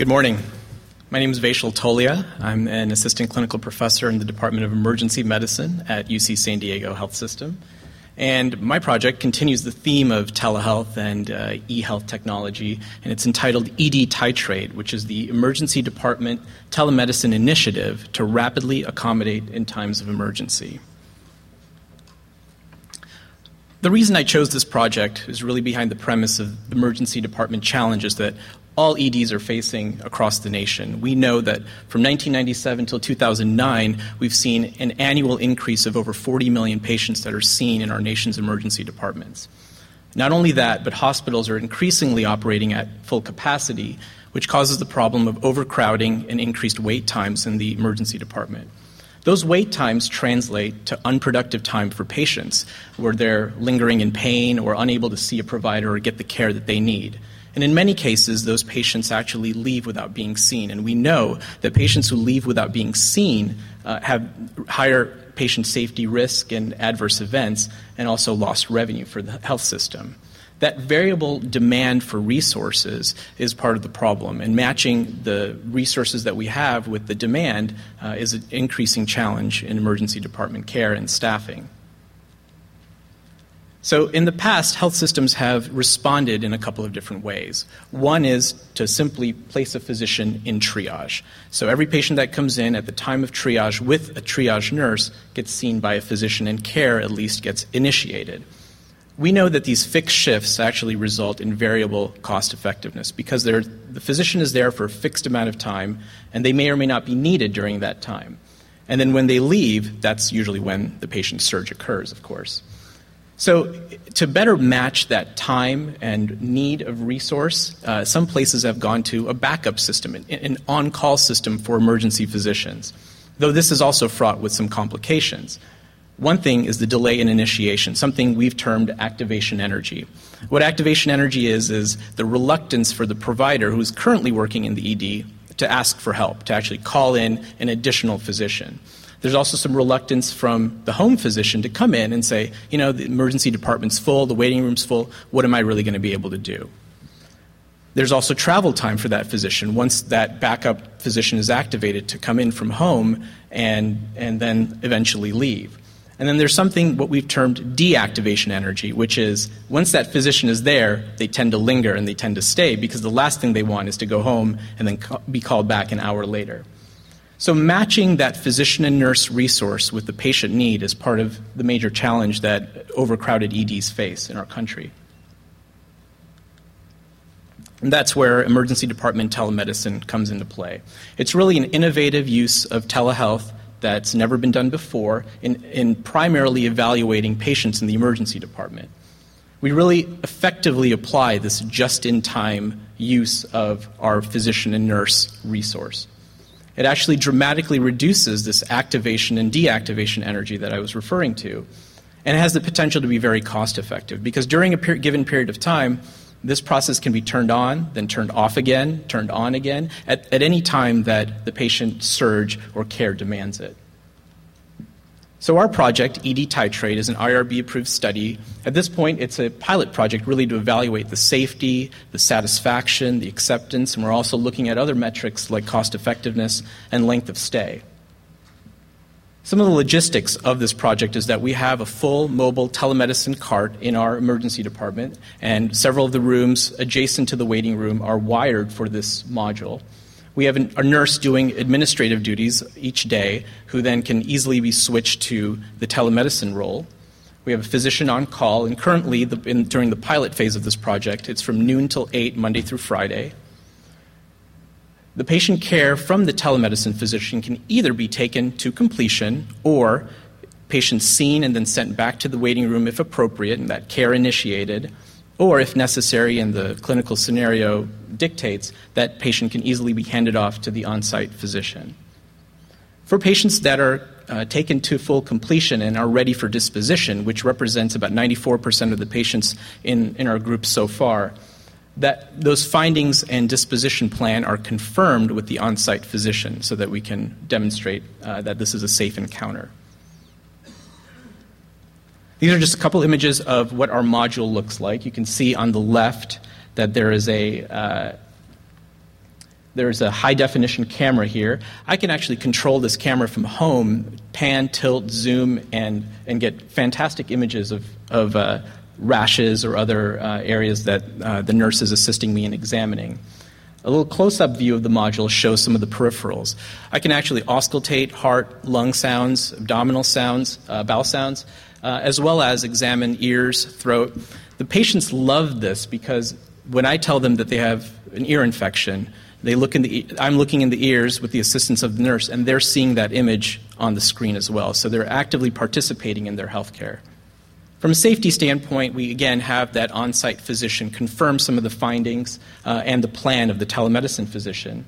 Good morning. My name is Vaishal Tolia. I'm an assistant clinical professor in the Department of Emergency Medicine at UC San Diego Health System. And my project continues the theme of telehealth and uh, e health technology, and it's entitled ED Titrate, which is the Emergency Department Telemedicine Initiative to rapidly accommodate in times of emergency. The reason I chose this project is really behind the premise of emergency department challenges that all EDs are facing across the nation. We know that from 1997 till 2009, we've seen an annual increase of over 40 million patients that are seen in our nation's emergency departments. Not only that, but hospitals are increasingly operating at full capacity, which causes the problem of overcrowding and increased wait times in the emergency department. Those wait times translate to unproductive time for patients, where they're lingering in pain or unable to see a provider or get the care that they need. And in many cases, those patients actually leave without being seen. And we know that patients who leave without being seen uh, have higher patient safety risk and adverse events, and also lost revenue for the health system. That variable demand for resources is part of the problem, and matching the resources that we have with the demand uh, is an increasing challenge in emergency department care and staffing. So, in the past, health systems have responded in a couple of different ways. One is to simply place a physician in triage. So, every patient that comes in at the time of triage with a triage nurse gets seen by a physician, and care at least gets initiated. We know that these fixed shifts actually result in variable cost effectiveness because the physician is there for a fixed amount of time, and they may or may not be needed during that time. And then when they leave, that's usually when the patient's surge occurs, of course. So, to better match that time and need of resource, uh, some places have gone to a backup system, an, an on call system for emergency physicians, though this is also fraught with some complications. One thing is the delay in initiation, something we've termed activation energy. What activation energy is, is the reluctance for the provider who's currently working in the ED to ask for help, to actually call in an additional physician. There's also some reluctance from the home physician to come in and say, you know, the emergency department's full, the waiting room's full, what am I really going to be able to do? There's also travel time for that physician once that backup physician is activated to come in from home and, and then eventually leave. And then there's something what we've termed deactivation energy, which is once that physician is there, they tend to linger and they tend to stay because the last thing they want is to go home and then be called back an hour later. So, matching that physician and nurse resource with the patient need is part of the major challenge that overcrowded EDs face in our country. And that's where emergency department telemedicine comes into play. It's really an innovative use of telehealth that's never been done before in, in primarily evaluating patients in the emergency department. We really effectively apply this just in time use of our physician and nurse resource it actually dramatically reduces this activation and deactivation energy that I was referring to. And it has the potential to be very cost effective because during a per- given period of time, this process can be turned on, then turned off again, turned on again, at, at any time that the patient surge or care demands it. So, our project, ED Titrate, is an IRB approved study. At this point, it's a pilot project really to evaluate the safety, the satisfaction, the acceptance, and we're also looking at other metrics like cost effectiveness and length of stay. Some of the logistics of this project is that we have a full mobile telemedicine cart in our emergency department, and several of the rooms adjacent to the waiting room are wired for this module. We have a nurse doing administrative duties each day who then can easily be switched to the telemedicine role. We have a physician on call, and currently, the, in, during the pilot phase of this project, it's from noon till 8, Monday through Friday. The patient care from the telemedicine physician can either be taken to completion or patients seen and then sent back to the waiting room if appropriate and that care initiated or if necessary and the clinical scenario dictates, that patient can easily be handed off to the on site physician. For patients that are uh, taken to full completion and are ready for disposition, which represents about 94% of the patients in, in our group so far, that those findings and disposition plan are confirmed with the on site physician so that we can demonstrate uh, that this is a safe encounter. These are just a couple images of what our module looks like. You can see on the left that there is a, uh, There's a high definition camera here. I can actually control this camera from home, pan, tilt, zoom, and, and get fantastic images of, of uh, rashes or other uh, areas that uh, the nurse is assisting me in examining. A little close up view of the module shows some of the peripherals. I can actually auscultate heart, lung sounds, abdominal sounds, uh, bowel sounds, uh, as well as examine ears, throat. The patients love this because when I tell them that they have an ear infection, they look in the, I'm looking in the ears with the assistance of the nurse, and they're seeing that image on the screen as well. So they're actively participating in their health care. From a safety standpoint, we again have that on site physician confirm some of the findings uh, and the plan of the telemedicine physician.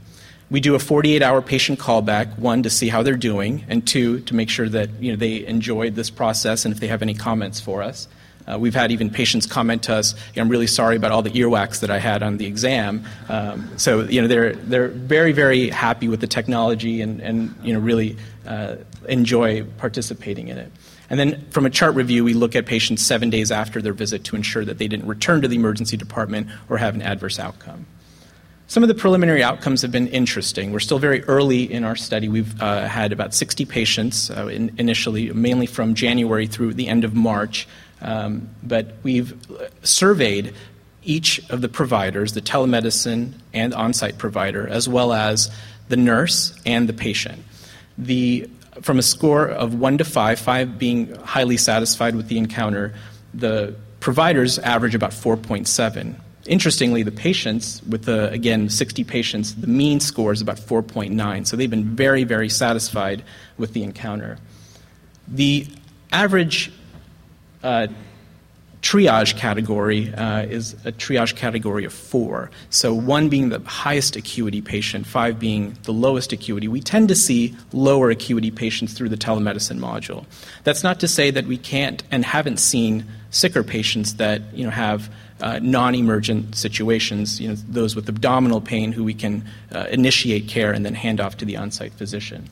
We do a 48 hour patient callback, one, to see how they're doing, and two, to make sure that you know, they enjoyed this process and if they have any comments for us. Uh, we've had even patients comment to us, I'm really sorry about all the earwax that I had on the exam. Um, so, you know, they're, they're very, very happy with the technology and, and you know, really uh, enjoy participating in it. And then from a chart review, we look at patients seven days after their visit to ensure that they didn't return to the emergency department or have an adverse outcome. Some of the preliminary outcomes have been interesting. We're still very early in our study. We've uh, had about 60 patients uh, in, initially, mainly from January through the end of March. Um, but we've surveyed each of the providers, the telemedicine and on site provider, as well as the nurse and the patient. The from a score of 1 to 5, 5 being highly satisfied with the encounter, the providers average about 4.7. Interestingly, the patients, with the, again, 60 patients, the mean score is about 4.9. So they've been very, very satisfied with the encounter. The average uh, triage category uh, is a triage category of four. So, one being the highest acuity patient, five being the lowest acuity. We tend to see lower acuity patients through the telemedicine module. That's not to say that we can't and haven't seen sicker patients that you know, have uh, non-emergent situations, you know, those with abdominal pain who we can uh, initiate care and then hand off to the on-site physician.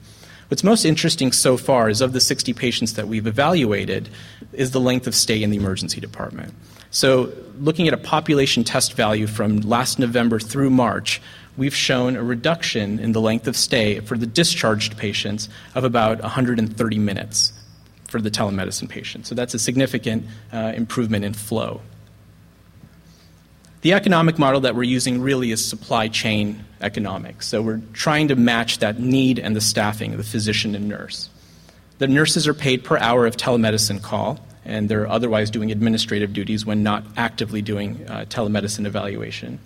What's most interesting so far is of the 60 patients that we've evaluated is the length of stay in the emergency department. So, looking at a population test value from last November through March, we've shown a reduction in the length of stay for the discharged patients of about 130 minutes for the telemedicine patients. So, that's a significant uh, improvement in flow. The economic model that we're using really is supply chain economics. So we're trying to match that need and the staffing of the physician and nurse. The nurses are paid per hour of telemedicine call, and they're otherwise doing administrative duties when not actively doing uh, telemedicine evaluation.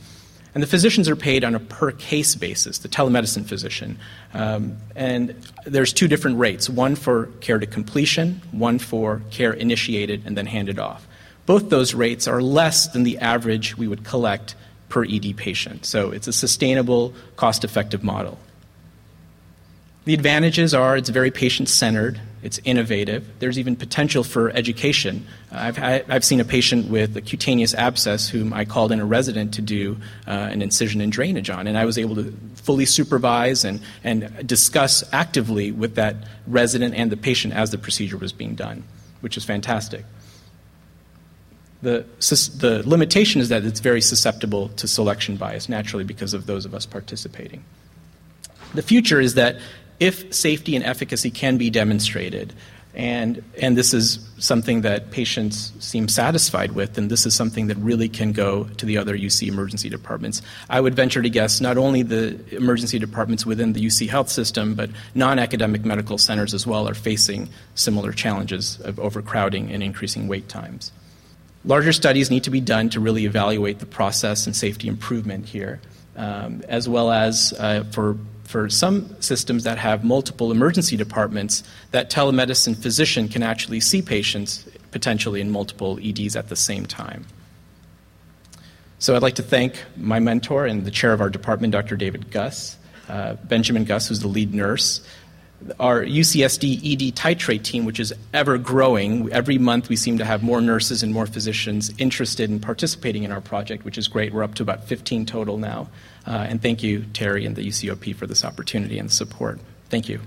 And the physicians are paid on a per case basis, the telemedicine physician. Um, and there's two different rates one for care to completion, one for care initiated and then handed off. Both those rates are less than the average we would collect per ED patient. So it's a sustainable, cost effective model. The advantages are it's very patient centered, it's innovative, there's even potential for education. I've, I've seen a patient with a cutaneous abscess whom I called in a resident to do uh, an incision and drainage on, and I was able to fully supervise and, and discuss actively with that resident and the patient as the procedure was being done, which is fantastic. The, the limitation is that it's very susceptible to selection bias naturally because of those of us participating. The future is that if safety and efficacy can be demonstrated, and, and this is something that patients seem satisfied with, and this is something that really can go to the other UC emergency departments. I would venture to guess not only the emergency departments within the UC health system, but non academic medical centers as well are facing similar challenges of overcrowding and increasing wait times. Larger studies need to be done to really evaluate the process and safety improvement here, um, as well as uh, for for some systems that have multiple emergency departments, that telemedicine physician can actually see patients potentially in multiple EDs at the same time. So I'd like to thank my mentor and the chair of our department, Dr. David Guss, uh, Benjamin Guss, who's the lead nurse, our UCSD ED titrate team, which is ever growing. Every month we seem to have more nurses and more physicians interested in participating in our project, which is great. We're up to about 15 total now. Uh, and thank you, Terry and the UCOP, for this opportunity and support. Thank you.